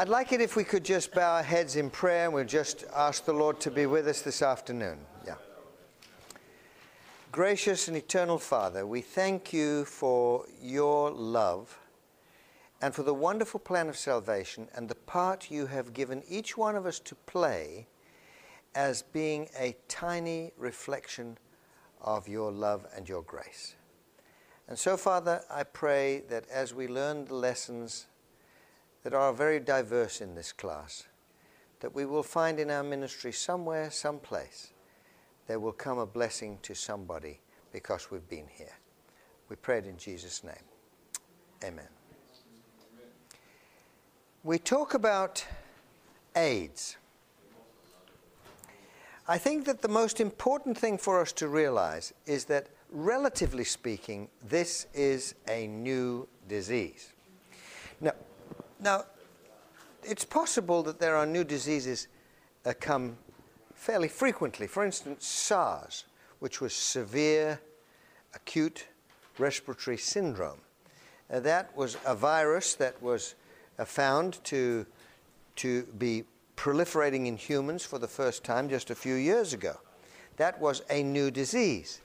I'd like it if we could just bow our heads in prayer and we'll just ask the Lord to be with us this afternoon. Yeah. Gracious and eternal Father, we thank you for your love and for the wonderful plan of salvation and the part you have given each one of us to play as being a tiny reflection of your love and your grace. And so, Father, I pray that as we learn the lessons that are very diverse in this class, that we will find in our ministry somewhere, someplace, there will come a blessing to somebody because we've been here. We pray it in Jesus' name. Amen. We talk about AIDS. I think that the most important thing for us to realize is that, relatively speaking, this is a new disease. Now, now it's possible that there are new diseases that come fairly frequently. For instance, SARS, which was severe acute respiratory syndrome. Uh, that was a virus that was uh, found to, to be proliferating in humans for the first time just a few years ago. That was a new disease.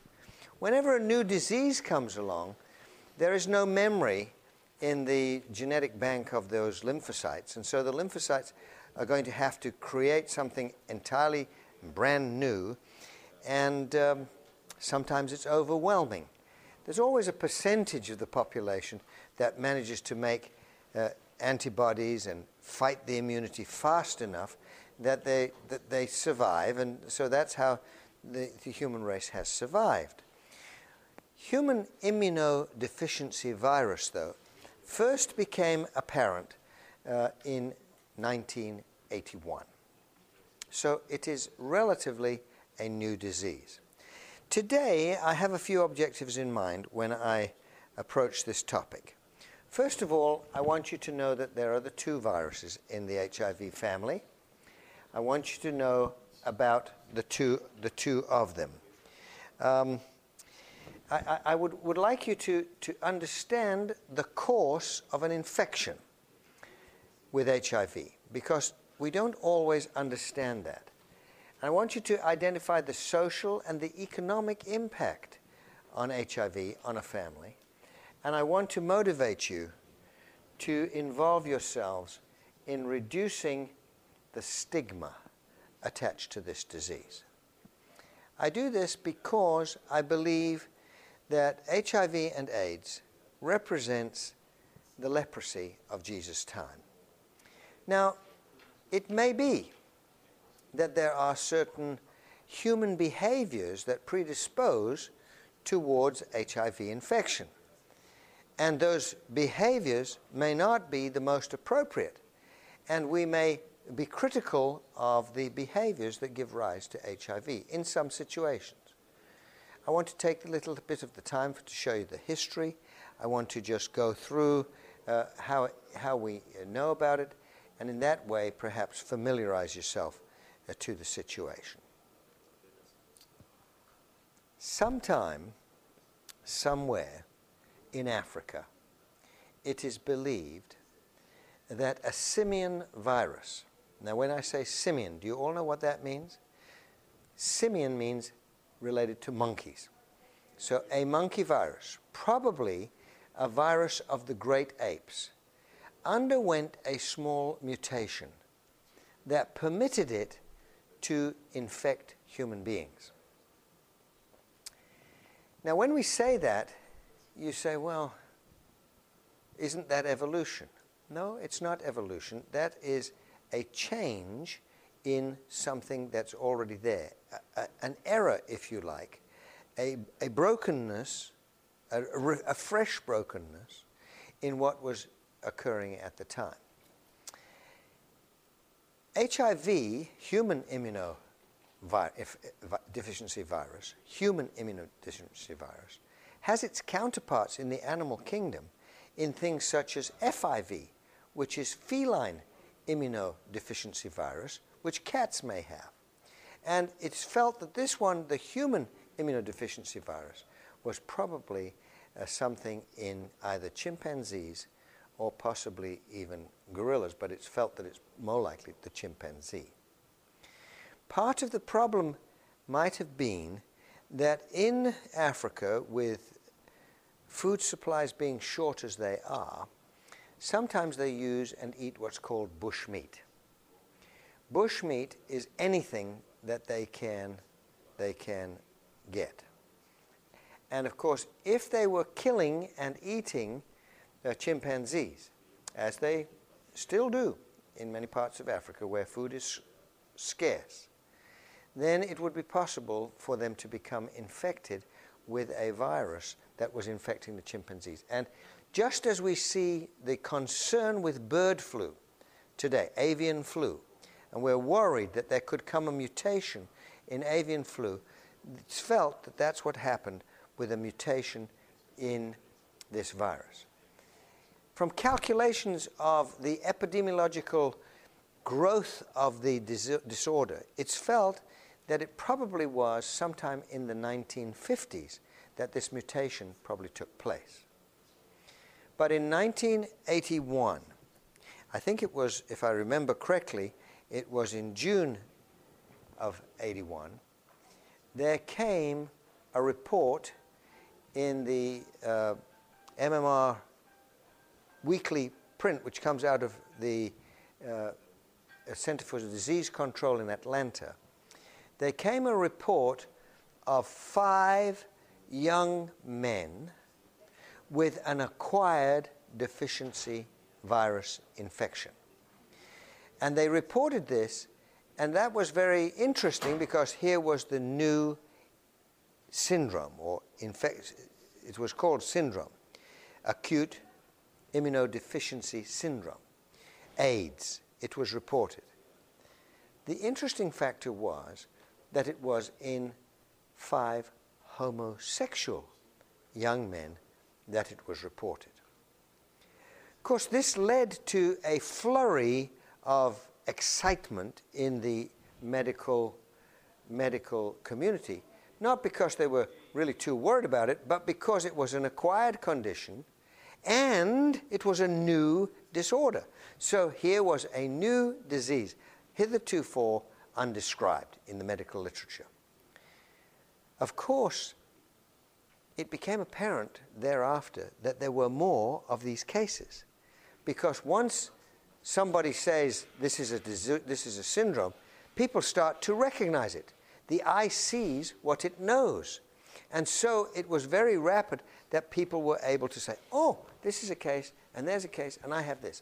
Whenever a new disease comes along, there is no memory in the genetic bank of those lymphocytes. And so the lymphocytes are going to have to create something entirely brand new. And um, sometimes it's overwhelming. There's always a percentage of the population that manages to make uh, antibodies and fight the immunity fast enough that they, that they survive. And so that's how the, the human race has survived. Human immunodeficiency virus, though, first became apparent uh, in 1981. So it is relatively a new disease. Today, I have a few objectives in mind when I approach this topic. First of all, I want you to know that there are the two viruses in the HIV family. I want you to know about the two, the two of them. Um, I, I would, would like you to, to understand the course of an infection with HIV because we don't always understand that. I want you to identify the social and the economic impact on HIV on a family. And I want to motivate you to involve yourselves in reducing the stigma attached to this disease. I do this because I believe that HIV and AIDS represents the leprosy of Jesus' time. Now, it may be that there are certain human behaviors that predispose towards HIV infection. And those behaviors may not be the most appropriate. And we may be critical of the behaviors that give rise to HIV in some situations. I want to take a little bit of the time to show you the history. I want to just go through uh, how, how we know about it, and in that way, perhaps familiarize yourself uh, to the situation. Sometime, somewhere, in Africa, it is believed that a simian virus, now when I say simian, do you all know what that means? Simian means related to monkeys. So a monkey virus, probably a virus of the great apes, underwent a small mutation that permitted it to infect human beings. Now, when we say that, you say, well, isn't that evolution? No, it's not evolution. That is a change in something that's already there, a, an error, if you like, a, a brokenness, a, a fresh brokenness in what was occurring at the time. HIV, human immunodeficiency virus, human immunodeficiency virus, has its counterparts in the animal kingdom in things such as FIV, which is feline immunodeficiency virus, which cats may have. And it's felt that this one, the human immunodeficiency virus, was probably uh, something in either chimpanzees or possibly even gorillas, but it's felt that it's more likely the chimpanzee. Part of the problem might have been that in Africa, with food supplies being short as they are, sometimes they use and eat what's called bush meat. Bush meat is anything that they can, they can get. And of course, if they were killing and eating uh, chimpanzees, as they still do in many parts of Africa where food is scarce, then it would be possible for them to become infected with a virus that was infecting the chimpanzees. And just as we see the concern with bird flu today, avian flu, and we're worried that there could come a mutation in avian flu, it's felt that that's what happened with a mutation in this virus. From calculations of the epidemiological growth of the dis- disorder, it's felt that it probably was sometime in the 1950s that this mutation probably took place. But in 1981, I think it was, if I remember correctly, it was in June of 81, there came a report in the uh, MMWR weekly print, which comes out of the uh, Center for Disease Control in Atlanta, there came a report of five young men with an acquired deficiency virus infection. And they reported this, and that was very interesting because here was the new syndrome, or infect, it was called syndrome, acute immunodeficiency syndrome, AIDS, it was reported. The interesting factor was that it was in five homosexual young men that it was reported. Of course, this led to a flurry of excitement in the medical, medical community, not because they were really too worried about it, but because it was an acquired condition and it was a new disorder. So here was a new disease, hitherto for undescribed in the medical literature. Of course, it became apparent thereafter that there were more of these cases. Because once somebody says this is a, this is a syndrome, people start to recognize it. The eye sees what it knows. And so it was very rapid that people were able to say, oh, this is a case, and there's a case, and I have this.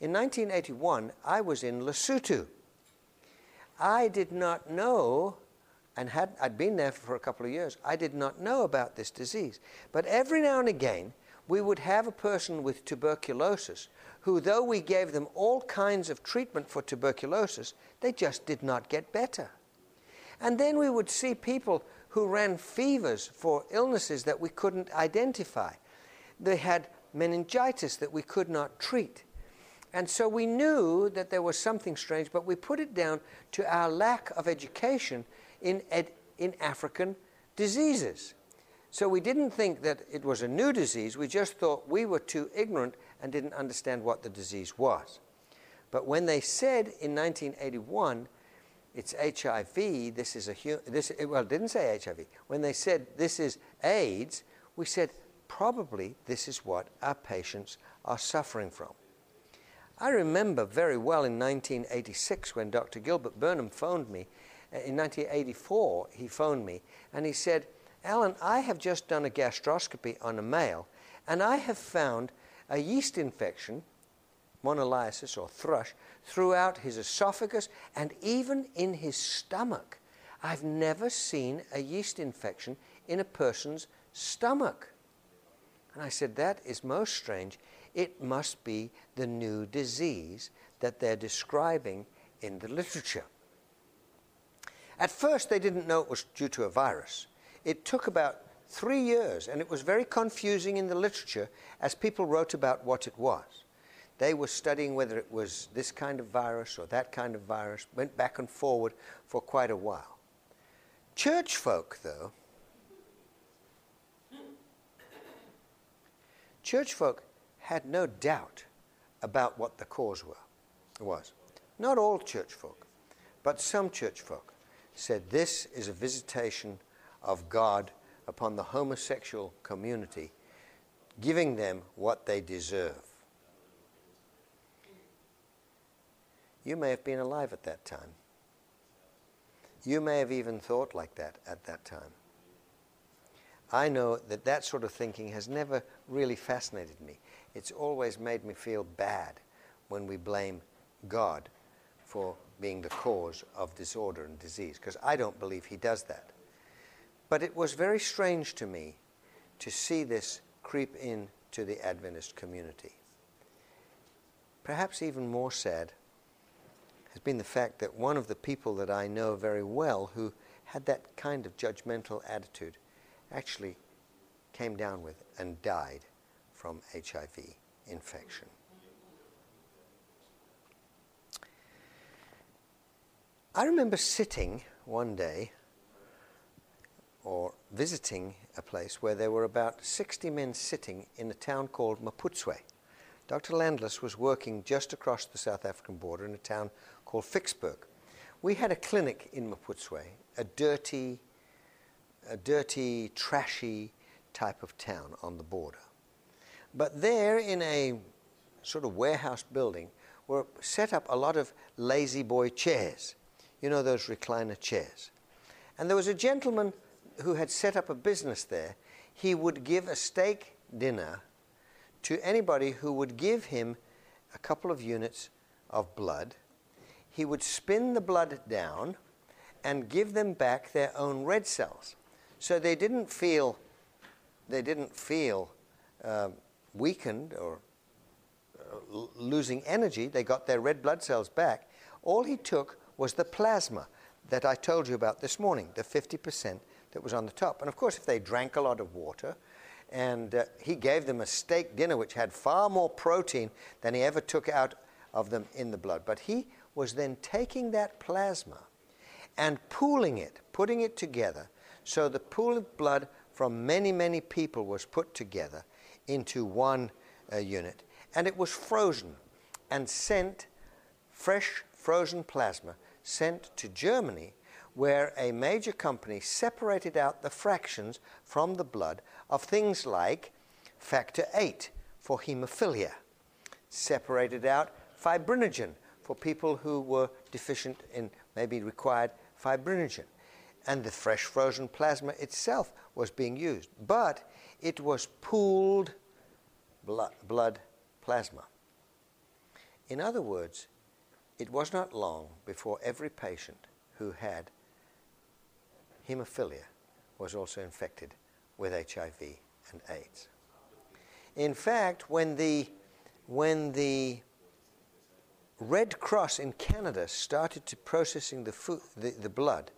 In 1981, I was in Lesotho. I did not know and had, I'd been there for a couple of years, I did not know about this disease. But every now and again, we would have a person with tuberculosis who, though we gave them all kinds of treatment for tuberculosis, they just did not get better. And then we would see people who ran fevers for illnesses that we couldn't identify. They had meningitis that we could not treat. And so we knew that there was something strange, but we put it down to our lack of education in, ed, in African diseases. So we didn't think that it was a new disease, we just thought we were too ignorant and didn't understand what the disease was. But when they said in 1981, it's HIV, this is a this well, didn't say HIV. When they said this is AIDS, we said probably this is what our patients are suffering from. I remember very well in 1986 when Dr. Gilbert Burnham phoned me uh, in 1984, he phoned me and he said, Allan, I have just done a gastroscopy on a male and I have found a yeast infection, moniliasis or thrush, throughout his esophagus and even in his stomach. I've never seen a yeast infection in a person's stomach. And I said, That is most strange. It must be the new disease that they're describing in the literature. At first, they didn't know it was due to a virus. It took about three years, and it was very confusing in the literature as people wrote about what it was. They were studying whether it was this kind of virus or that kind of virus, went back and forward for quite a while. Church folk, though, church folk had no doubt about what the cause were, was. Not all church folk, but some church folk said this is a visitation of God upon the homosexual community, giving them what they deserve. You may have been alive at that time. You may have even thought like that at that time. I know that that sort of thinking has never really fascinated me. It's always made me feel bad when we blame God for being the cause of disorder and disease, because I don't believe He does that. But it was very strange to me to see this creep into the Adventist community. Perhaps even more sad has been the fact that one of the people that I know very well who had that kind of judgmental attitude actually came down with and died from HIV infection. I remember sitting one day or visiting a place where there were about 60 men sitting in a town called Maputsoe. Dr. Landless was working just across the South African border in a town called Ficksburg. We had a clinic in Maputsoe, a dirty, a dirty, trashy type of town on the border. But there, in a sort of warehouse building, were set up a lot of lazy boy chairs. You know, those recliner chairs. And there was a gentleman who had set up a business there. He would give a steak dinner to anybody who would give him a couple of units of blood. He would spin the blood down and give them back their own red cells. So they didn't feel, they didn't feel uh, weakened or uh, losing energy. They got their red blood cells back. All he took was the plasma that I told you about this morning, the 50% that was on the top. And of course, if they drank a lot of water, and uh, he gave them a steak dinner which had far more protein than he ever took out of them in the blood. But he was then taking that plasma and pooling it, putting it together so the pool of blood from many, many people was put together into one uh, unit. And it was frozen and sent, fresh frozen plasma, sent to Germany, where a major company separated out the fractions from the blood of things like factor VIII for hemophilia, separated out fibrinogen for people who were deficient in maybe required fibrinogen and the fresh frozen plasma itself was being used. But it was pooled blood, blood plasma. In other words, it was not long before every patient who had hemophilia was also infected with HIV and AIDS. In fact, when the, when the Red Cross in Canada started to processing the, food, the, the blood,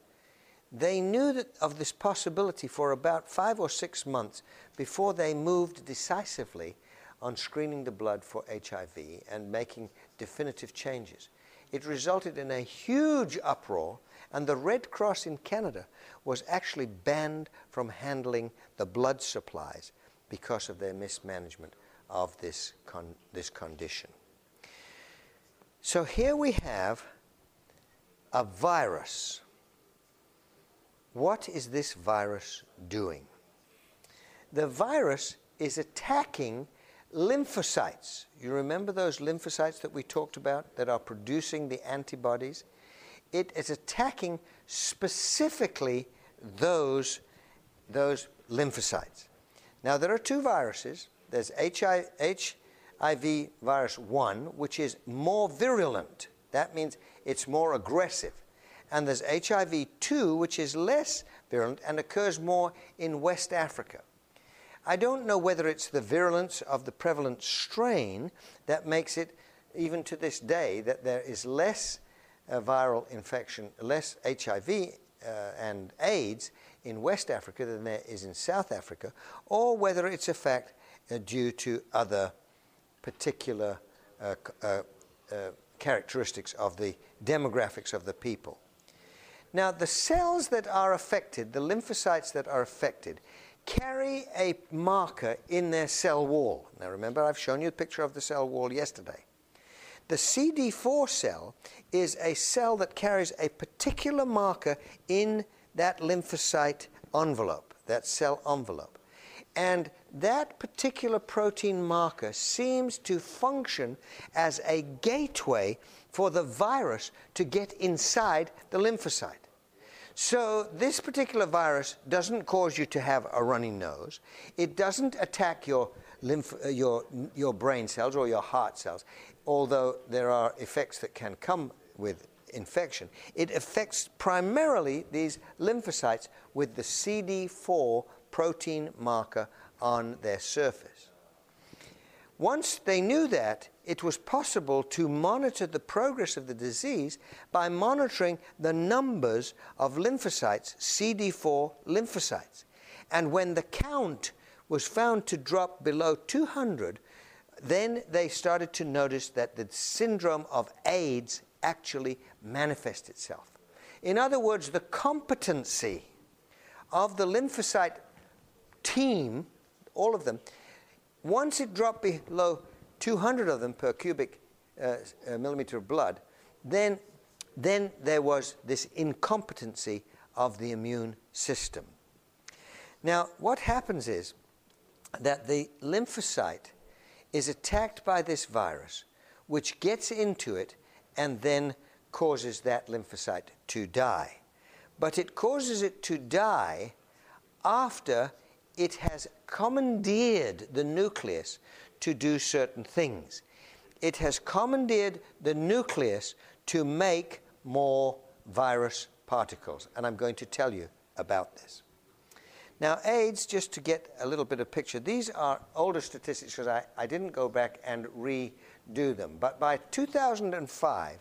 they knew of this possibility for about five or six months before they moved decisively on screening the blood for HIV and making definitive changes. It resulted in a huge uproar, and the Red Cross in Canada was actually banned from handling the blood supplies because of their mismanagement of this, con- this condition. So here we have a virus what is this virus doing? The virus is attacking lymphocytes. You remember those lymphocytes that we talked about that are producing the antibodies? It is attacking specifically those, those lymphocytes. Now, there are two viruses. There's HIV, HIV virus 1, which is more virulent. That means it's more aggressive and there's HIV 2, which is less virulent and occurs more in West Africa. I don't know whether it's the virulence of the prevalent strain that makes it, even to this day, that there is less uh, viral infection, less HIV uh, and AIDS in West Africa than there is in South Africa, or whether it's a fact uh, due to other particular uh, uh, uh, characteristics of the demographics of the people. Now, the cells that are affected, the lymphocytes that are affected, carry a marker in their cell wall. Now remember, I've shown you a picture of the cell wall yesterday. The CD4 cell is a cell that carries a particular marker in that lymphocyte envelope, that cell envelope. And that particular protein marker seems to function as a gateway for the virus to get inside the lymphocyte. So this particular virus doesn't cause you to have a runny nose. It doesn't attack your lymph, uh, your, your brain cells or your heart cells, although there are effects that can come with infection. It affects primarily these lymphocytes with the CD4 protein marker on their surface. Once they knew that, it was possible to monitor the progress of the disease by monitoring the numbers of lymphocytes, CD4 lymphocytes. And when the count was found to drop below 200, then they started to notice that the syndrome of AIDS actually manifests itself. In other words, the competency of the lymphocyte team, all of them, once it dropped below 200 of them per cubic uh, uh, millimeter of blood, then, then there was this incompetency of the immune system. Now, what happens is that the lymphocyte is attacked by this virus, which gets into it and then causes that lymphocyte to die. But it causes it to die after it has commandeered the nucleus to do certain things. It has commandeered the nucleus to make more virus particles, and I'm going to tell you about this. Now, AIDS, just to get a little bit of picture, these are older statistics because I, I didn't go back and redo them. But by 2005,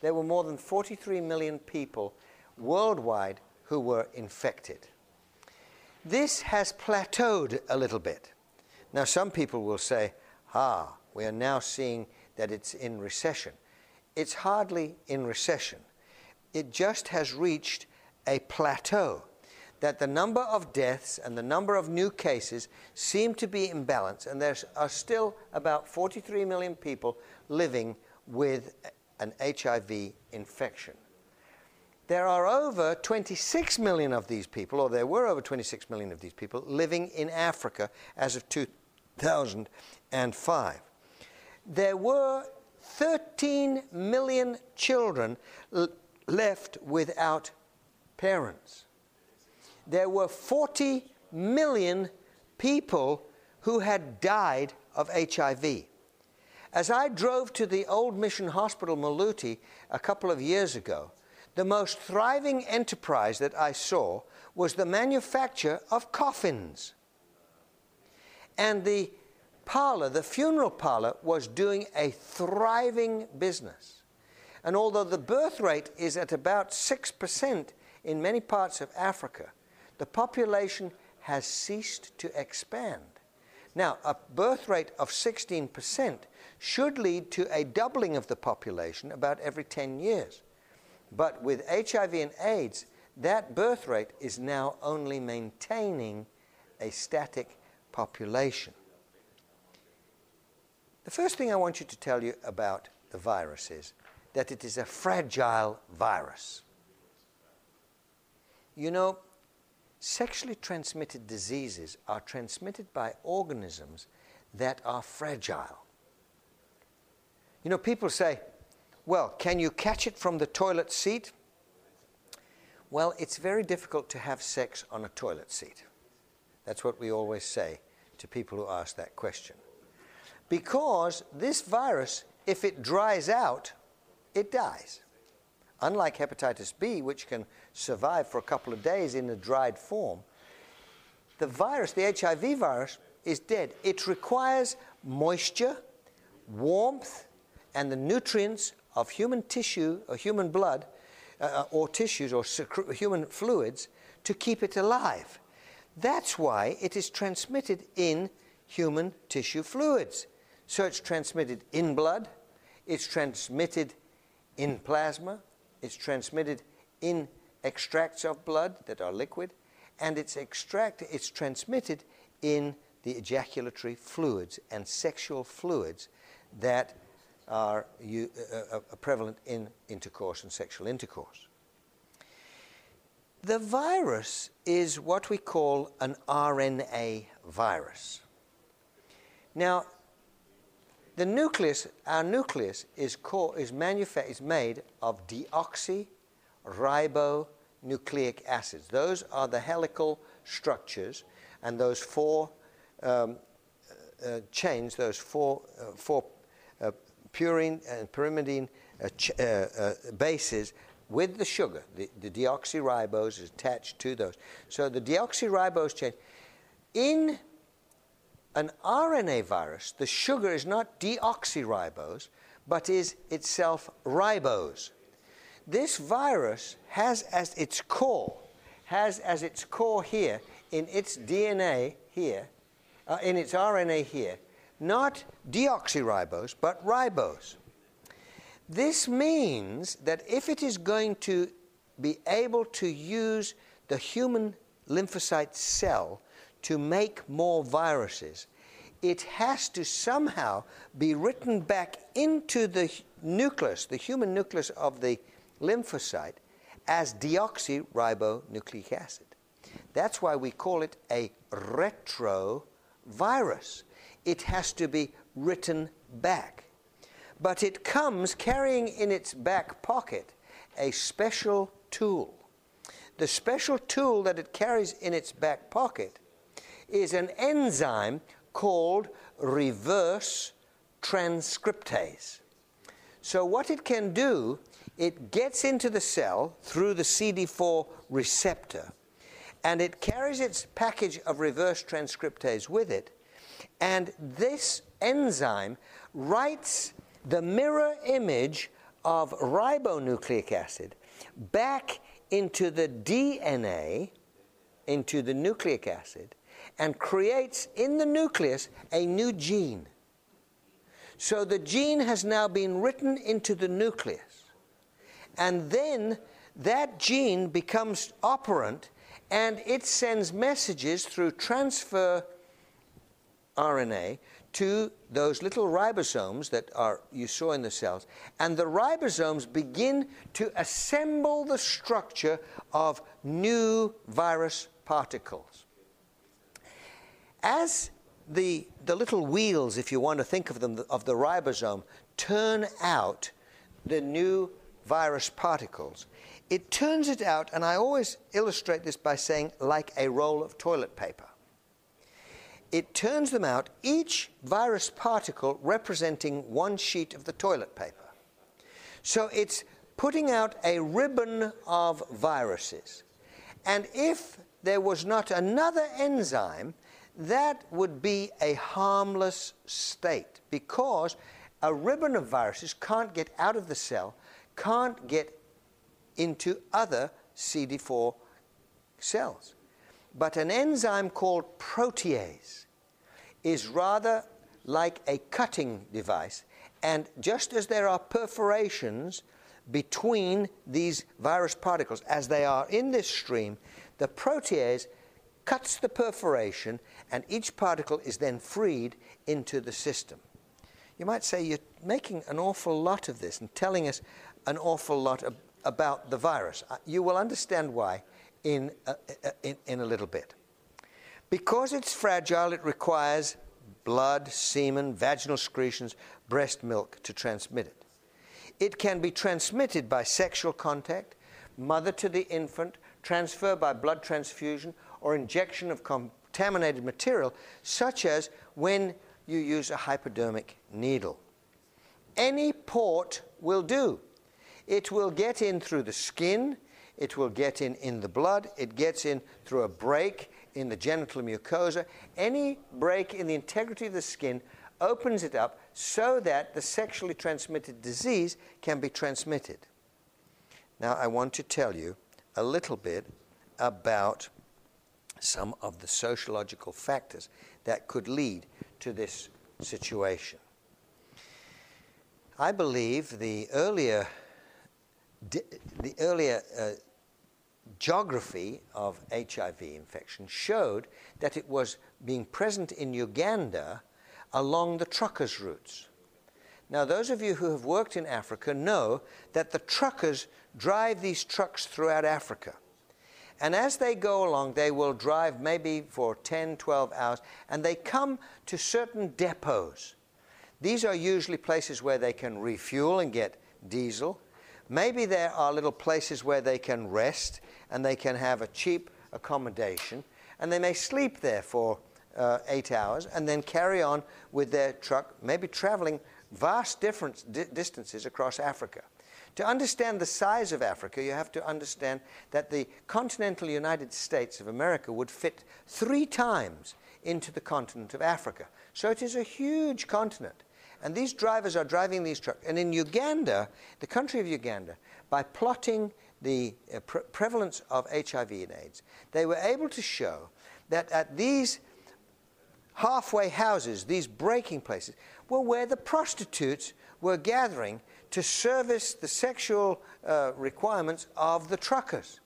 there were more than 43 million people worldwide who were infected. This has plateaued a little bit. Now, some people will say, ah, we are now seeing that it's in recession. It's hardly in recession. It just has reached a plateau that the number of deaths and the number of new cases seem to be in balance, and there are still about 43 million people living with an HIV infection. There are over 26 million of these people, or there were over 26 million of these people, living in Africa as of 2005. There were 13 million children left without parents. There were 40 million people who had died of HIV. As I drove to the old mission hospital, Maluti, a couple of years ago, the most thriving enterprise that I saw was the manufacture of coffins. And the parlor, the funeral parlor, was doing a thriving business. And although the birth rate is at about 6% in many parts of Africa, the population has ceased to expand. Now, a birth rate of 16% should lead to a doubling of the population about every 10 years. But with HIV and AIDS, that birth rate is now only maintaining a static population. The first thing I want you to tell you about the virus is that it is a fragile virus. You know, sexually transmitted diseases are transmitted by organisms that are fragile. You know, people say, well, can you catch it from the toilet seat? Well, it's very difficult to have sex on a toilet seat. That's what we always say to people who ask that question. Because this virus, if it dries out, it dies. Unlike hepatitis B, which can survive for a couple of days in a dried form, the virus, the HIV virus, is dead. It requires moisture, warmth, and the nutrients of human tissue or human blood uh, uh or tissues or human fluids to keep it alive. That's why it is transmitted in human tissue fluids. So it's transmitted in blood, it's transmitted in plasma, it's transmitted in extracts of blood that are liquid, and it's extracted, it's transmitted in the ejaculatory fluids and sexual fluids that are, uh, uh, are prevalent in intercourse and sexual intercourse. The virus is what we call an RNA virus. Now, the nucleus, our nucleus is, called, is, manufa- is made of deoxyribonucleic acids. Those are the helical structures, and those four um, uh, chains, those four, uh, four uh, purine and pyrimidine uh, ch- uh, uh, bases with the sugar. The, the deoxyribose is attached to those. So the deoxyribose chain, in an RNA virus, the sugar is not deoxyribose, but is itself ribose. This virus has as its core, has as its core here, in its DNA here, uh, in its RNA here, not deoxyribose, but ribose. This means that if it is going to be able to use the human lymphocyte cell to make more viruses, it has to somehow be written back into the nucleus, the human nucleus of the lymphocyte, as deoxyribonucleic acid. That's why we call it a retrovirus. It has to be written back. But it comes carrying in its back pocket a special tool. The special tool that it carries in its back pocket is an enzyme called reverse transcriptase. So, what it can do, it gets into the cell through the CD4 receptor, and it carries its package of reverse transcriptase with it. And this enzyme writes the mirror image of ribonucleic acid back into the DNA, into the nucleic acid, and creates in the nucleus a new gene. So the gene has now been written into the nucleus. And then that gene becomes operant and it sends messages through transfer RNA to those little ribosomes that are you saw in the cells and the ribosomes begin to assemble the structure of new virus particles as the, the little wheels if you want to think of them of the ribosome turn out the new virus particles it turns it out and i always illustrate this by saying like a roll of toilet paper it turns them out, each virus particle representing one sheet of the toilet paper. So it's putting out a ribbon of viruses. And if there was not another enzyme, that would be a harmless state because a ribbon of viruses can't get out of the cell, can't get into other CD4 cells. But an enzyme called protease is rather like a cutting device. And just as there are perforations between these virus particles, as they are in this stream, the protease cuts the perforation and each particle is then freed into the system. You might say you're making an awful lot of this and telling us an awful lot ab- about the virus. Uh, you will understand why in, uh, uh, in, in a little bit. Because it's fragile, it requires blood, semen, vaginal secretions, breast milk to transmit it. It can be transmitted by sexual contact, mother to the infant, transfer by blood transfusion, or injection of contaminated material, such as when you use a hypodermic needle. Any port will do. It will get in through the skin, it will get in in the blood, it gets in through a break in the genital mucosa. Any break in the integrity of the skin opens it up so that the sexually transmitted disease can be transmitted. Now, I want to tell you a little bit about some of the sociological factors that could lead to this situation. I believe the earlier, the earlier uh, geography of HIV infection showed that it was being present in Uganda along the truckers' routes. Now, those of you who have worked in Africa know that the truckers drive these trucks throughout Africa. And as they go along, they will drive maybe for 10, 12 hours, and they come to certain depots. These are usually places where they can refuel and get diesel. Maybe there are little places where they can rest and they can have a cheap accommodation, and they may sleep there for uh, eight hours and then carry on with their truck, maybe traveling vast different di- distances across Africa. To understand the size of Africa, you have to understand that the continental United States of America would fit three times into the continent of Africa. So it is a huge continent. And these drivers are driving these trucks. And in Uganda, the country of Uganda, by plotting the uh, pre- prevalence of HIV and AIDS, they were able to show that at these halfway houses, these breaking places, were where the prostitutes were gathering to service the sexual uh, requirements of the truckers.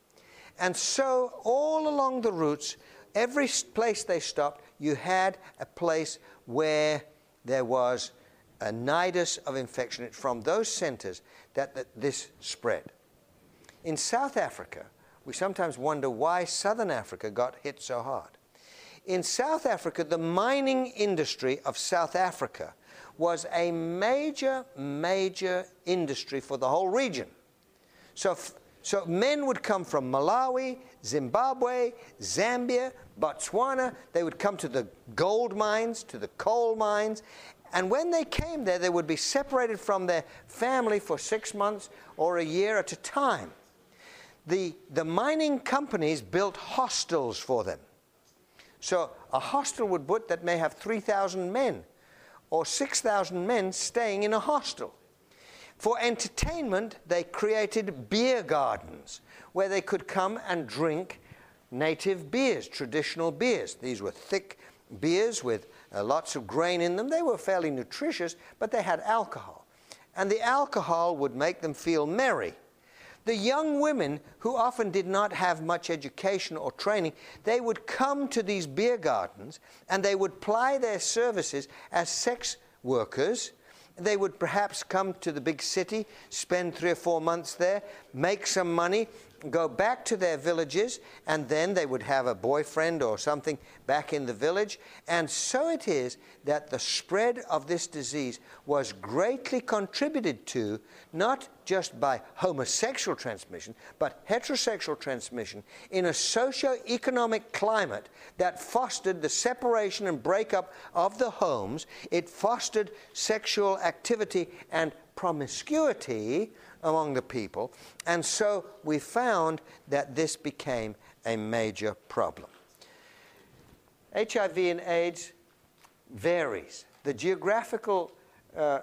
And so, all along the routes, every place they stopped, you had a place where there was a nidus of infection It's from those centers that, that this spread. In South Africa, we sometimes wonder why Southern Africa got hit so hard. In South Africa, the mining industry of South Africa was a major, major industry for the whole region. So, so men would come from Malawi, Zimbabwe, Zambia, Botswana. They would come to the gold mines, to the coal mines. And when they came there, they would be separated from their family for six months or a year at a time. The, the mining companies built hostels for them. So a hostel would put that may have 3,000 men or 6,000 men staying in a hostel. For entertainment, they created beer gardens where they could come and drink native beers, traditional beers. These were thick beers with uh, lots of grain in them. They were fairly nutritious, but they had alcohol. And the alcohol would make them feel merry. The young women who often did not have much education or training, they would come to these beer gardens and they would ply their services as sex workers. They would perhaps come to the big city, spend three or four months there, make some money, go back to their villages, and then they would have a boyfriend or something back in the village. And so it is that the spread of this disease was greatly contributed to, not just by homosexual transmission, but heterosexual transmission in a socio-economic climate that fostered the separation and breakup of the homes. It fostered sexual activity and promiscuity among the people. And so we found that this became a major problem. HIV and AIDS varies. The geographical uh,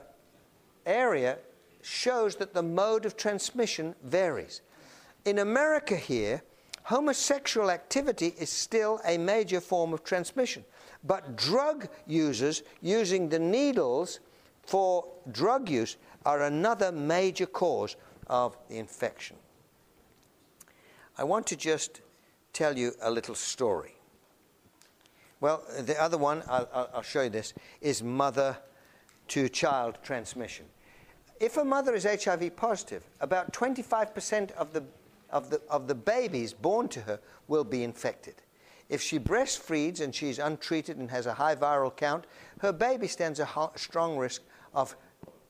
area shows that the mode of transmission varies. In America, here, homosexual activity is still a major form of transmission. But drug users using the needles for drug use are another major cause of the infection. I want to just tell you a little story. Well, the other one, I'll, I'll show you this, is mother to child transmission. If a mother is HIV positive, about 25% of the, of, the, of the babies born to her will be infected. If she breastfeeds and she's untreated and has a high viral count, her baby stands a strong risk of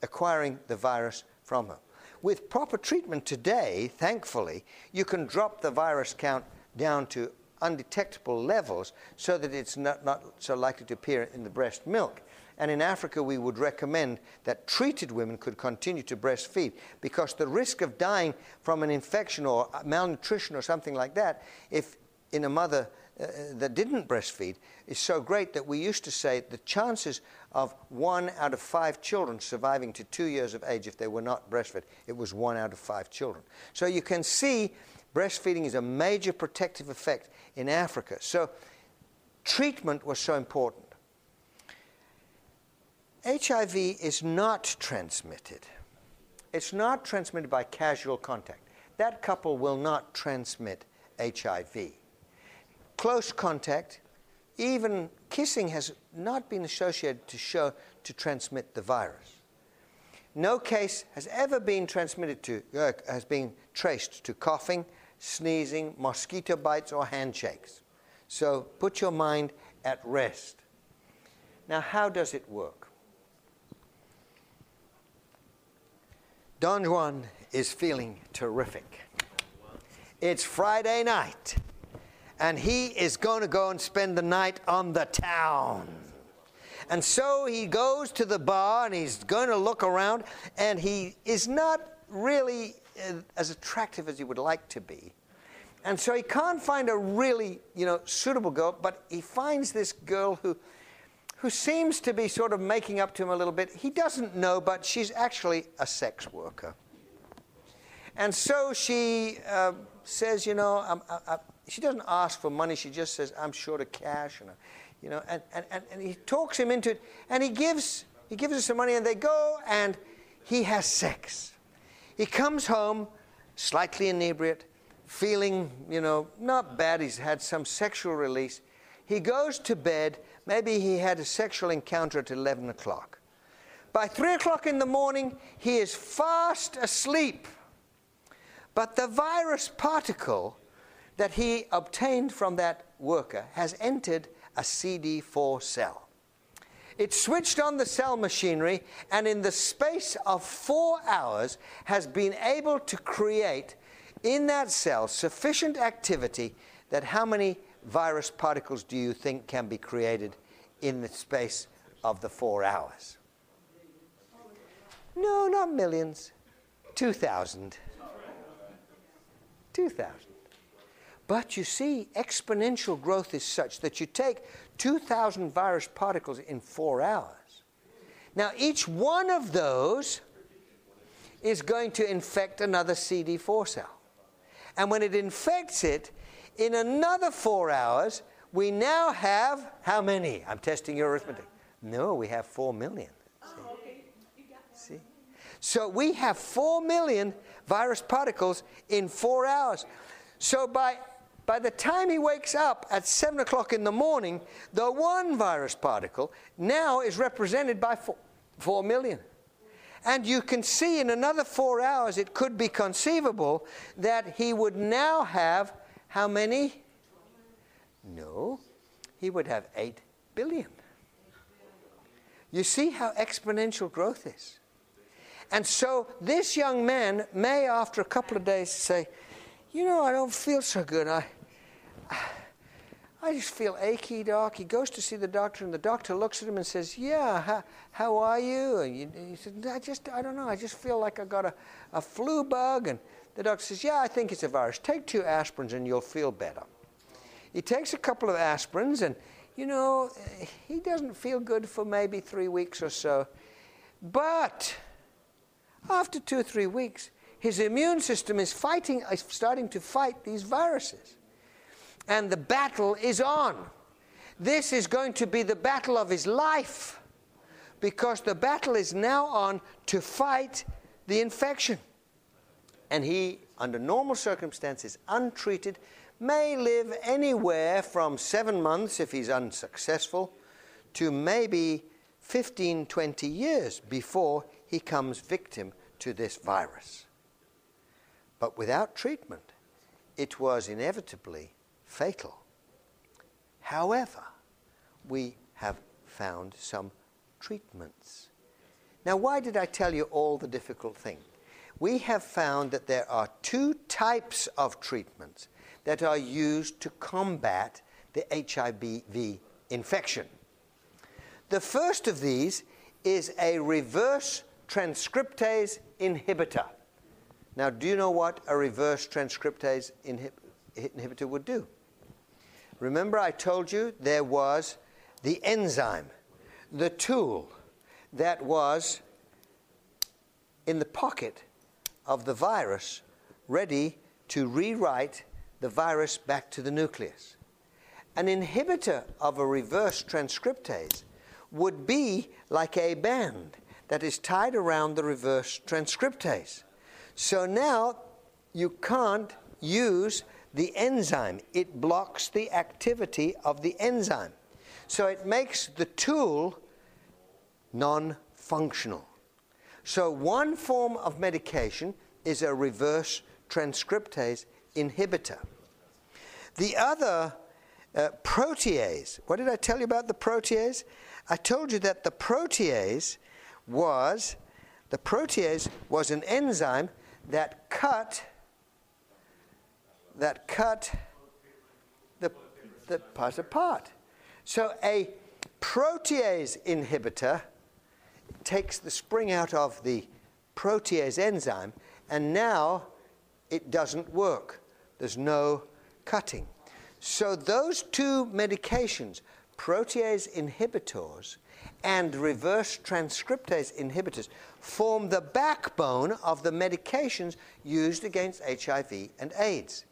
acquiring the virus from her. With proper treatment today, thankfully, you can drop the virus count down to undetectable levels so that it's not, not so likely to appear in the breast milk. And in Africa, we would recommend that treated women could continue to breastfeed because the risk of dying from an infection or malnutrition or something like that, if in a mother uh, that didn't breastfeed is so great that we used to say the chances of one out of five children surviving to two years of age if they were not breastfed, it was one out of five children. So you can see breastfeeding is a major protective effect in Africa. So treatment was so important. HIV is not transmitted. It's not transmitted by casual contact. That couple will not transmit HIV. Close contact, even kissing has not been associated to show to transmit the virus. No case has ever been transmitted to, uh, has been traced to coughing, sneezing, mosquito bites, or handshakes. So put your mind at rest. Now, how does it work? Don Juan is feeling terrific. It's Friday night, and he is going to go and spend the night on the town. And so he goes to the bar and he's going to look around, and he is not really uh, as attractive as he would like to be. And so he can't find a really, you know, suitable girl, but he finds this girl who, who seems to be sort of making up to him a little bit. He doesn't know, but she's actually a sex worker. And so she uh, says, you know, I'm, she doesn't ask for money. She just says, I'm short of cash. And, you know, and, and, and, and he talks him into it. And he gives, he gives her some money, and they go, and he has sex. He comes home slightly inebriate, feeling, you know, not bad. He's had some sexual release. He goes to bed. Maybe he had a sexual encounter at 11 o'clock. By 3 o'clock in the morning, he is fast asleep. But the virus particle that he obtained from that worker has entered a CD4 cell. It switched on the cell machinery and, in the space of four hours, has been able to create in that cell sufficient activity that how many virus particles do you think can be created in the space of the four hours? No, not millions. 2,000. 2,000. But you see, exponential growth is such that you take 2,000 virus particles in four hours. Now, each one of those is going to infect another CD4 cell. And when it infects it, in another four hours, we now have how many? I'm testing your arithmetic. No, we have four million. See? See? So we have four million virus particles in four hours. So by, by the time he wakes up at 7 o'clock in the morning, the one virus particle now is represented by four, 4 million. And you can see in another four hours, it could be conceivable that he would now have how many? No, he would have 8 billion. You see how exponential growth is. And so this young man may, after a couple of days, say, You know, I don't feel so good. I, I just feel achy, doc. He goes to see the doctor, and the doctor looks at him and says, Yeah, how, how are you? And he said, I just, I don't know. I just feel like I got a, a flu bug. And the doctor says, Yeah, I think it's a virus. Take two aspirins and you'll feel better. He takes a couple of aspirins, and, you know, he doesn't feel good for maybe three weeks or so. But after two or three weeks, his immune system is fighting, is starting to fight these viruses. And the battle is on. This is going to be the battle of his life because the battle is now on to fight the infection. And he, under normal circumstances, untreated, may live anywhere from seven months if he's unsuccessful to maybe 15, 20 years before he comes victim to this virus. But without treatment, it was inevitably fatal. However, we have found some treatments. Now, why did I tell you all the difficult thing? We have found that there are two types of treatments that are used to combat the HIV infection. The first of these is a reverse transcriptase inhibitor. Now, do you know what a reverse transcriptase inhib- inhibitor would do? Remember, I told you there was the enzyme, the tool that was in the pocket of the virus, ready to rewrite the virus back to the nucleus. An inhibitor of a reverse transcriptase would be like a band that is tied around the reverse transcriptase. So now you can't use the enzyme, it blocks the activity of the enzyme. So it makes the tool non functional. So, one form of medication is a reverse transcriptase inhibitor. The other, uh, protease, what did I tell you about the protease? I told you that the protease was the protease was an enzyme that cut that cut the, the part apart. So a protease inhibitor takes the spring out of the protease enzyme, and now it doesn't work. There's no cutting. So those two medications, protease inhibitors and reverse transcriptase inhibitors, form the backbone of the medications used against HIV and AIDS.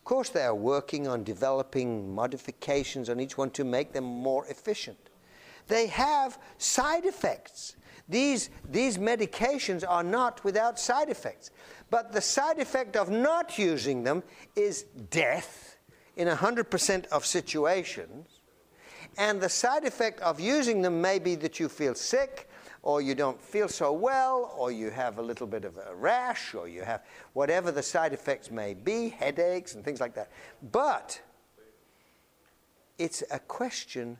Of course, they are working on developing modifications on each one to make them more efficient. They have side effects. These, these medications are not without side effects. But the side effect of not using them is death in 100% of situations. And the side effect of using them may be that you feel sick, or you don't feel so well, or you have a little bit of a rash, or you have whatever the side effects may be, headaches and things like that. But it's a question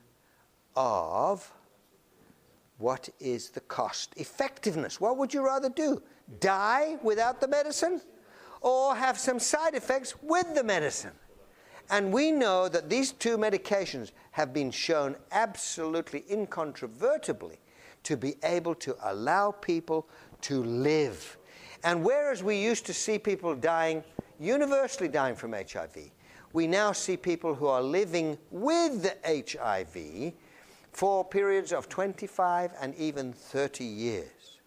of what is the cost effectiveness? What would you rather do? Die without the medicine or have some side effects with the medicine? And we know that these two medications have been shown absolutely incontrovertibly to be able to allow people to live. And whereas we used to see people dying, universally dying from HIV, we now see people who are living with HIV for periods of 25 and even 30 years.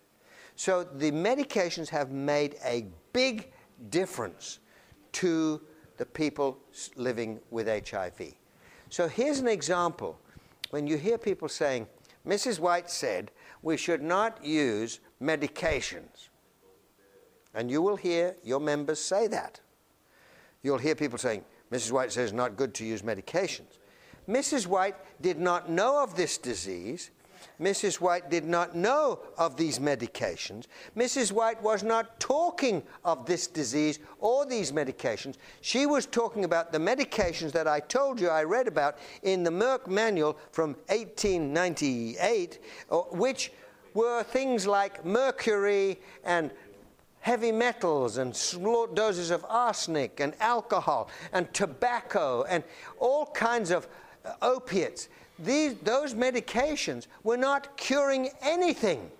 So the medications have made a big difference to the people living with HIV. So here's an example. When you hear people saying, Mrs. White said we should not use medications. And you will hear your members say that. You'll hear people saying, Mrs. White says not good to use medications. Mrs. White did not know of this disease. Mrs. White did not know of these medications. Mrs. White was not talking of this disease or these medications. She was talking about the medications that I told you I read about in the Merck manual from 1898, uh, which were things like mercury and heavy metals and small doses of arsenic and alcohol and tobacco and all kinds of opiates. These, those medications were not curing anything.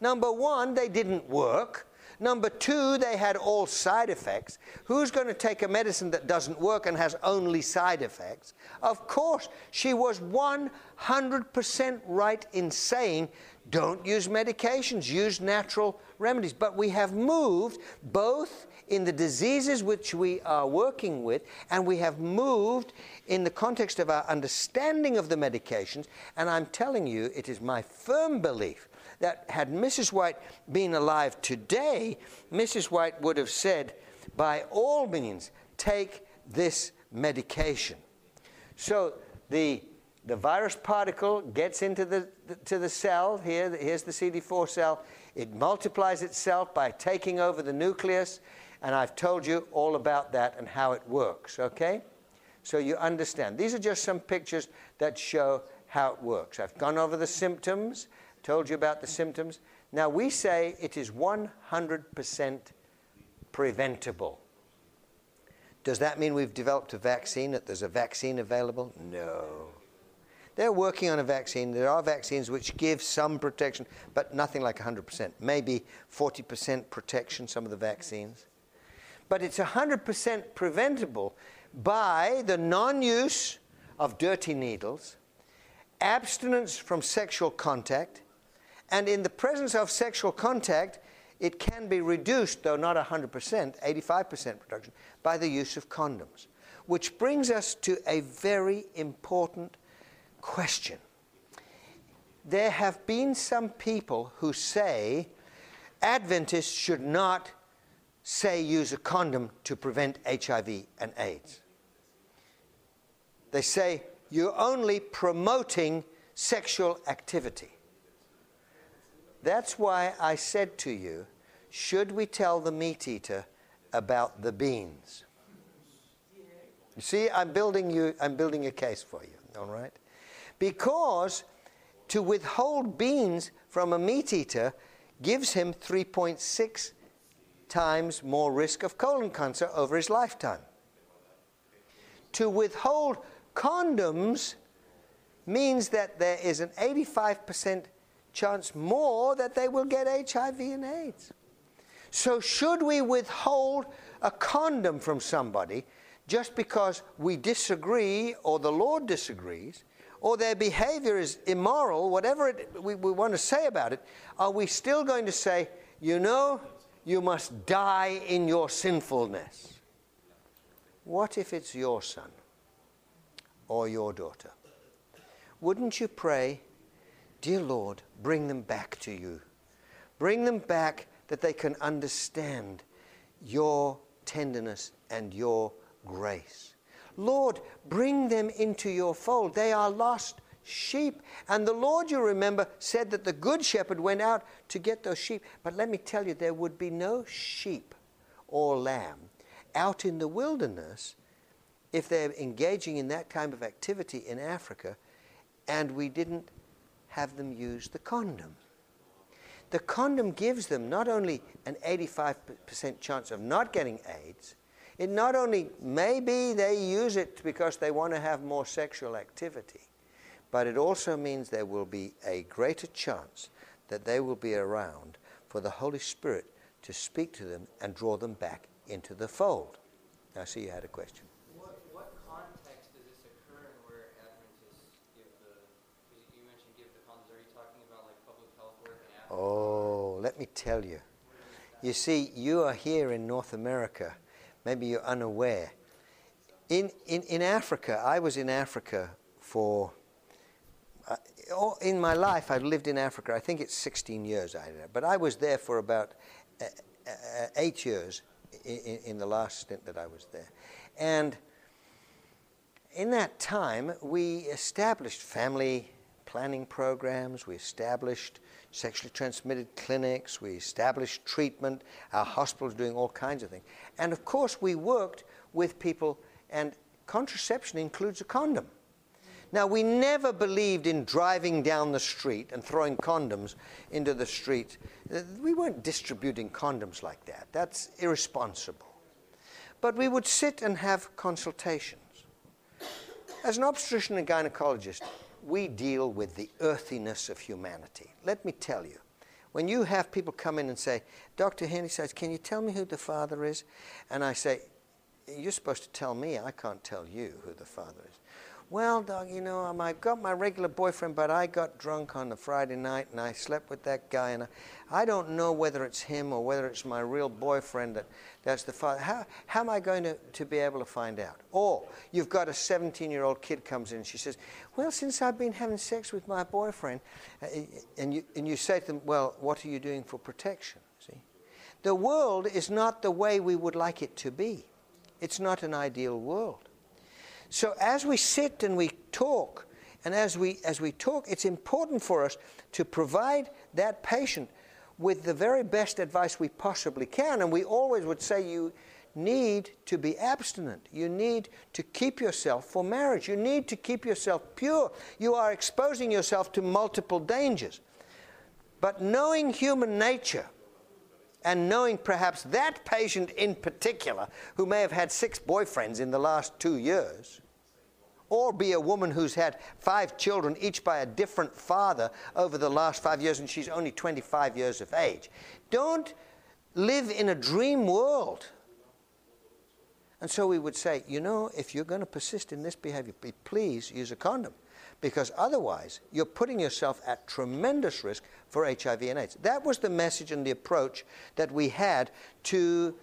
Number one, they didn't work. Number two, they had all side effects. Who's going to take a medicine that doesn't work and has only side effects? Of course, she was 100% right in saying don't use medications, use natural remedies. But we have moved both in the diseases which we are working with, and we have moved in the context of our understanding of the medications. And I'm telling you, it is my firm belief that had Mrs. White been alive today, Mrs. White would have said, by all means, take this medication. So the, the virus particle gets into the, the, to the cell. Here, here's the CD4 cell. It multiplies itself by taking over the nucleus. And I've told you all about that and how it works, okay? So you understand. These are just some pictures that show how it works. I've gone over the symptoms, told you about the symptoms. Now we say it is 100% preventable. Does that mean we've developed a vaccine, that there's a vaccine available? No. They're working on a vaccine. There are vaccines which give some protection, but nothing like 100%. Maybe 40% protection, some of the vaccines but it's 100% preventable by the non use of dirty needles, abstinence from sexual contact, and in the presence of sexual contact, it can be reduced, though not 100%, 85% reduction, by the use of condoms. Which brings us to a very important question. There have been some people who say Adventists should not say use a condom to prevent HIV and AIDS. They say you're only promoting sexual activity. That's why I said to you, should we tell the meat eater about the beans? You see, I'm building you I'm building a case for you, all right? Because to withhold beans from a meat eater gives him 3.6 times more risk of colon cancer over his lifetime. To withhold condoms means that there is an 85% chance more that they will get HIV and AIDS. So, should we withhold a condom from somebody just because we disagree or the Lord disagrees? or their behavior is immoral, whatever it, we, we want to say about it, are we still going to say, you know, you must die in your sinfulness? What if it's your son or your daughter? Wouldn't you pray, Dear Lord, bring them back to you? Bring them back that they can understand your tenderness and your grace. Lord, bring them into your fold. They are lost sheep. And the Lord, you remember, said that the good shepherd went out to get those sheep. But let me tell you, there would be no sheep or lamb out in the wilderness if they're engaging in that kind of activity in Africa and we didn't have them use the condom. The condom gives them not only an 85% chance of not getting AIDS, it not only, maybe they use it because they want to have more sexual activity, but it also means there will be a greater chance that they will be around for the Holy Spirit to speak to them and draw them back into the fold. I see you had a question. What, what context does this occur in where Adventists give the, you mentioned give the condoms, are you talking about like public health work in Africa? Oh, let me tell you. You see, you are here in North America maybe you're unaware. In, in, in Africa, I was in Africa for, uh, in my life, I've lived in Africa, I think it's 16 years, I know. but I was there for about uh, uh, eight years in, in the last stint that I was there. And in that time, we established family planning programs, we established sexually transmitted clinics, we established treatment, our hospitals doing all kinds of things. And of course, we worked with people, and contraception includes a condom. Now, we never believed in driving down the street and throwing condoms into the street. Uh, we weren't distributing condoms like that. That's irresponsible. But we would sit and have consultations. As an obstetrician and gynecologist, we deal with the earthiness of humanity. Let me tell you, when you have people come in and say, Dr. Handysides, Can you tell me who the Father is? And I say, You're supposed to tell me, I can't tell you who the Father is. Well, dog, you know, um, I've got my regular boyfriend, but I got drunk on the Friday night and I slept with that guy, and I, I don't know whether it's him or whether it's my real boyfriend that, that's the father. How, how am I going to, to be able to find out? Or you've got a 17 year old kid comes in and she says, Well, since I've been having sex with my boyfriend, uh, and, you, and you say to them, Well, what are you doing for protection? See? The world is not the way we would like it to be, it's not an ideal world. So as we sit and we talk, and as we, as we talk, it's important for us to provide that patient with the very best advice we possibly can. And we always would say you need to be abstinent. You need to keep yourself for marriage. You need to keep yourself pure. You are exposing yourself to multiple dangers. But knowing human nature, and knowing perhaps that patient in particular, who may have had six boyfriends in the last two years, or be a woman who's had five children, each by a different father, over the last five years, and she's only 25 years of age. Don't live in a dream world. And so we would say, you know, if you're going to persist in this behavior, please use a condom because otherwise you're putting yourself at tremendous risk for HIV and AIDS. That was the message and the approach that we had to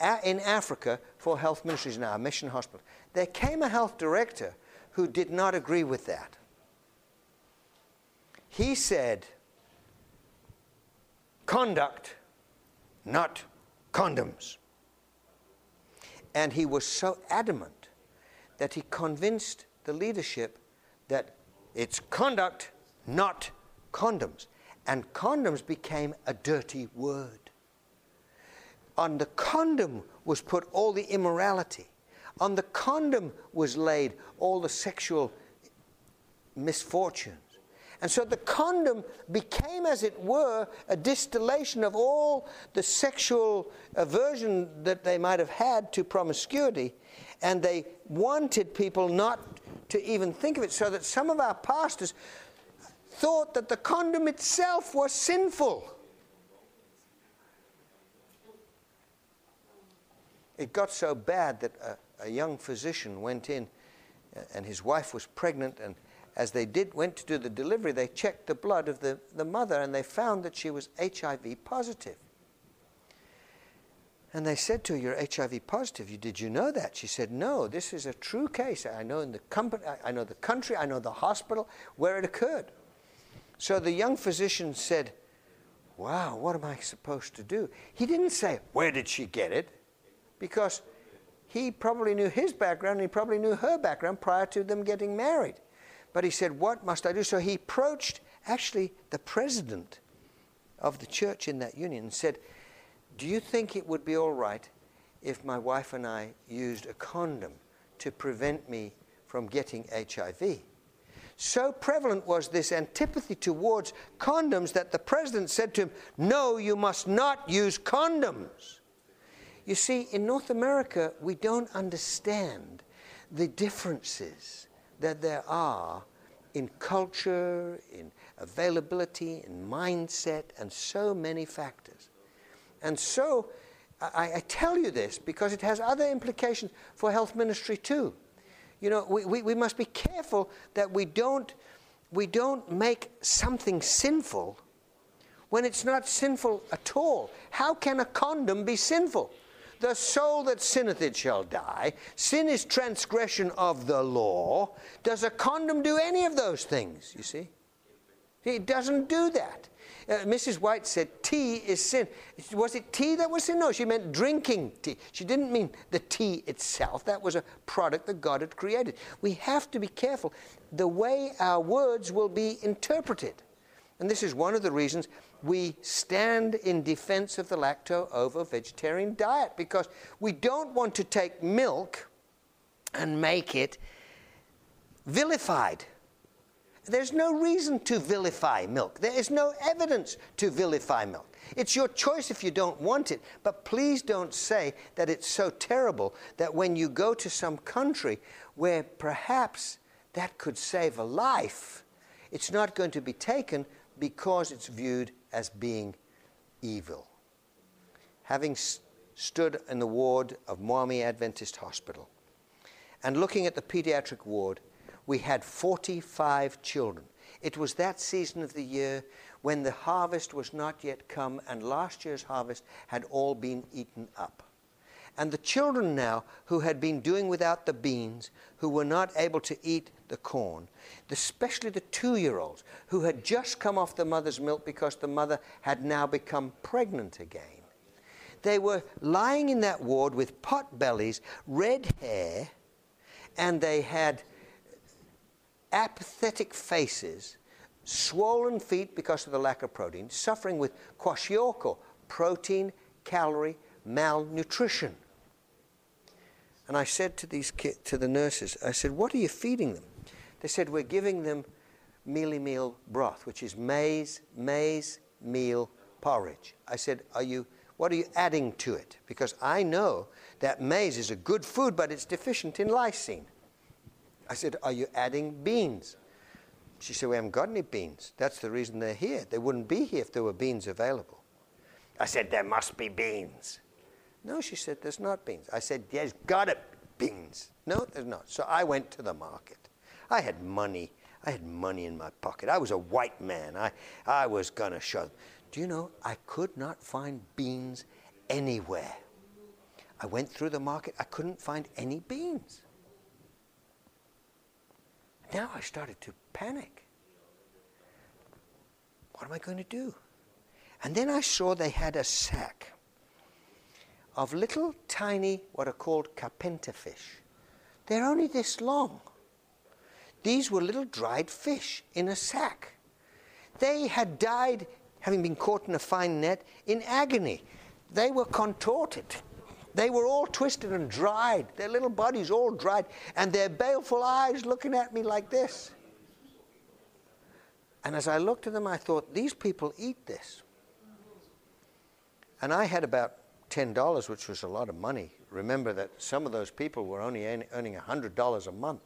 uh, in Africa for health ministries in our mission hospital. There came a health director who did not agree with that. He said, conduct, not condoms. And he was so adamant that he convinced the leadership that it's conduct, not condoms. And condoms became a dirty word. On the condom was put all the immorality. On the condom was laid all the sexual misfortunes. And so the condom became, as it were, a distillation of all the sexual aversion that they might have had to promiscuity. And they wanted people not to even think of it, so that some of our pastors thought that the condom itself was sinful. It got so bad that a, a young physician went in, uh, and his wife was pregnant, and as they did went to do the delivery, they checked the blood of the, the mother and they found that she was HIV positive. And they said to her, You're HIV positive. Did you know that? She said, No, this is a true case. I know in the company, I know the country, I know the hospital where it occurred. So the young physician said, Wow, what am I supposed to do? He didn't say, Where did she get it? Because he probably knew his background and he probably knew her background prior to them getting married. But he said, What must I do? So he approached actually the president of the church in that union and said, Do you think it would be all right if my wife and I used a condom to prevent me from getting HIV? So prevalent was this antipathy towards condoms that the president said to him, No, you must not use condoms. You see, in North America, we don't understand the differences that there are in culture, in availability, in mindset, and so many factors. And so I, I, tell you this because it has other implications for health ministry too. You know, we, we, we must be careful that we don't, we don't make something sinful when it's not sinful at all. How can a condom be sinful? The soul that sinneth it shall die. Sin is transgression of the law. Does a condom do any of those things? You see? It doesn't do that. Uh, Mrs. White said tea is sin. Was it tea that was sin? No, she meant drinking tea. She didn't mean the tea itself. That was a product that God had created. We have to be careful the way our words will be interpreted. And this is one of the reasons we stand in defense of the lacto ovo vegetarian diet because we don't want to take milk and make it vilified. There's no reason to vilify milk. There is no evidence to vilify milk. It's your choice if you don't want it, but please don't say that it's so terrible that when you go to some country where perhaps that could save a life, it's not going to be taken because it's viewed as being evil. Having st- stood in the ward of Mwami Adventist Hospital and looking at the pediatric ward, we had 45 children. It was that season of the year when the harvest was not yet come and last year's harvest had all been eaten up. And the children now, who had been doing without the beans, who were not able to eat the corn, especially the two year olds, who had just come off the mother's milk because the mother had now become pregnant again. They were lying in that ward with pot bellies, red hair, and they had apathetic faces, swollen feet because of the lack of protein, suffering with kwashiorkor, protein, calorie, malnutrition. And I said to these ki- to the nurses, I said, "What are you feeding them?" They said, "We're giving them mealie meal broth, which is maize maize meal porridge." I said, "Are you what are you adding to it? Because I know that maize is a good food, but it's deficient in lysine." I said, "Are you adding beans?" She said, "We haven't got any beans. That's the reason they're here. They wouldn't be here if there were beans available." I said, "There must be beans." No, she said, there's not beans. I said, there's got to be beans. No, there's not. So I went to the market. I had money. I had money in my pocket. I was a white man. I, I was to show. Do you know, I could not find beans anywhere. I went through the market. I couldn't find any beans. Now I started to panic. What am I going to do? And then I saw they had a sack of little tiny, what are called kapenta fish. They're only this long. These were little dried fish in a sack. They had died, having been caught in a fine net, in agony. They were contorted. They were all twisted and dried, their little bodies all dried, and their baleful eyes looking at me like this. And as I looked at them, I thought, these people eat this. And I had about $10, which was a lot of money. Remember that some of those people were only earning $100 a month.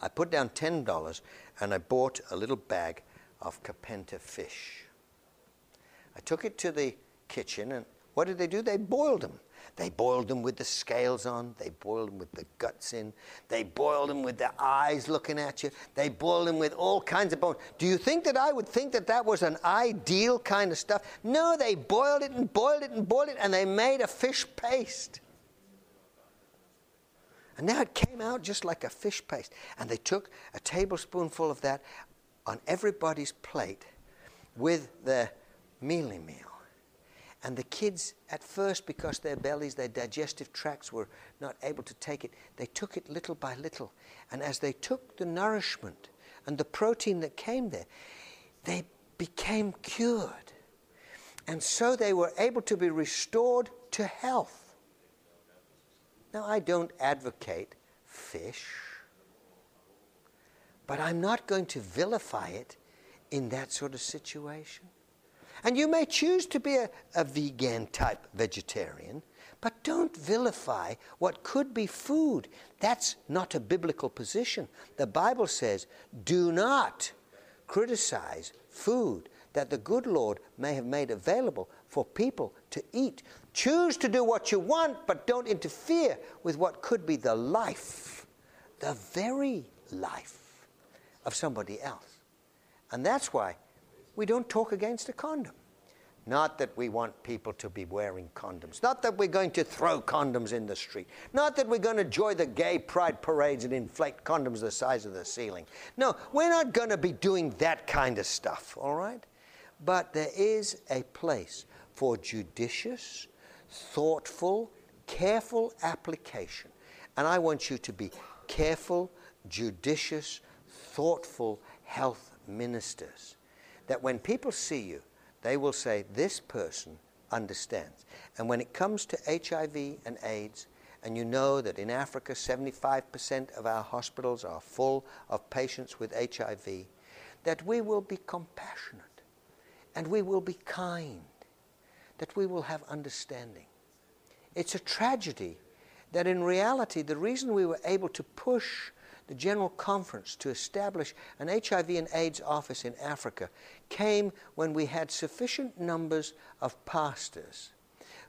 I put down $10 and I bought a little bag of kapenta fish. I took it to the kitchen and what did they do? They boiled them. They boiled them with the scales on. They boiled them with the guts in. They boiled them with the eyes looking at you. They boiled them with all kinds of bones. Do you think that I would think that that was an ideal kind of stuff? No, they boiled it and boiled it and boiled it, and they made a fish paste. And now it came out just like a fish paste. And they took a tablespoonful of that on everybody's plate with their mealy meal. And the kids, at first, because their bellies, their digestive tracts were not able to take it, they took it little by little. And as they took the nourishment and the protein that came there, they became cured. And so they were able to be restored to health. Now, I don't advocate fish, but I'm not going to vilify it in that sort of situation. And you may choose to be a, a vegan type vegetarian, but don't vilify what could be food. That's not a biblical position. The Bible says, do not criticize food that the good Lord may have made available for people to eat. Choose to do what you want, but don't interfere with what could be the life, the very life of somebody else. And that's why we don't talk against a condom. Not that we want people to be wearing condoms. Not that we're going to throw condoms in the street. Not that we're going to join the gay pride parades and inflate condoms the size of the ceiling. No, we're not going to be doing that kind of stuff, all right? But there is a place for judicious, thoughtful, careful application. And I want you to be careful, judicious, thoughtful health ministers. That when people see you, they will say, This person understands. And when it comes to HIV and AIDS, and you know that in Africa 75% of our hospitals are full of patients with HIV, that we will be compassionate and we will be kind, that we will have understanding. It's a tragedy that in reality, the reason we were able to push the General Conference to establish an HIV and AIDS office in Africa came when we had sufficient numbers of pastors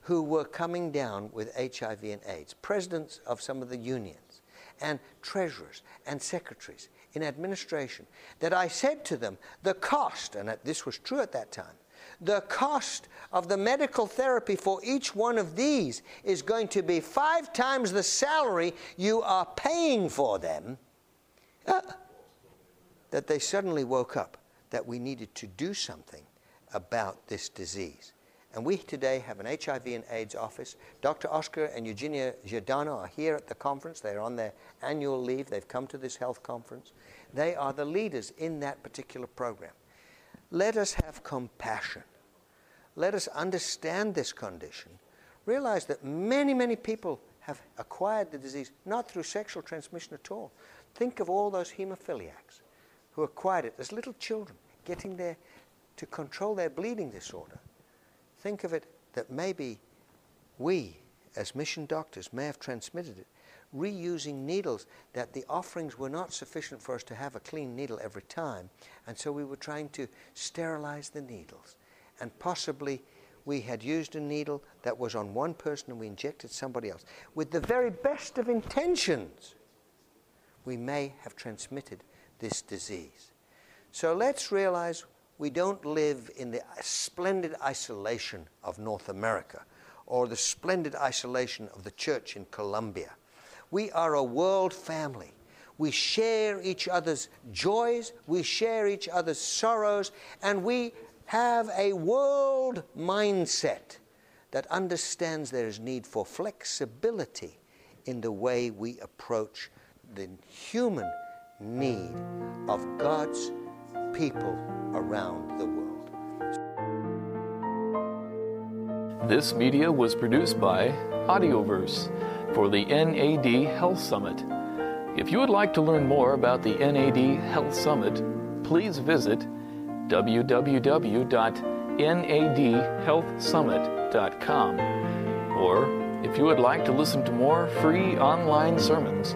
who were coming down with HIV and AIDS, presidents of some of the unions, and treasurers and secretaries in administration, that I said to them, the cost, and this was true at that time, the cost of the medical therapy for each one of these is going to be five times the salary you are paying for them, uh, that they suddenly woke up that we needed to do something about this disease. And we today have an HIV and AIDS office. Dr. Oscar and Eugenia Giordano are here at the conference. They're on their annual leave. They've come to this health conference. They are the leaders in that particular program. Let us have compassion let us understand this condition, realize that many, many people have acquired the disease not through sexual transmission at all. Think of all those hemophiliacs who acquired it as little children, getting there to control their bleeding disorder. Think of it that maybe we, as mission doctors, may have transmitted it, reusing needles that the offerings were not sufficient for us to have a clean needle every time, and so we were trying to sterilize the needles and possibly we had used a needle that was on one person and we injected somebody else. With the very best of intentions, we may have transmitted this disease. So let's realize we don't live in the splendid isolation of North America or the splendid isolation of the church in Colombia. We are a world family. We share each other's joys, we share each other's sorrows, and we have a world mindset that understands there is need for flexibility in the way we approach the human need of God's people around the world. This media was produced by Audioverse for the NAD Health Summit. If you would like to learn more about the NAD Health Summit, please visit www.nadhealthsummit.com. Or if you would like to listen to more free online sermons,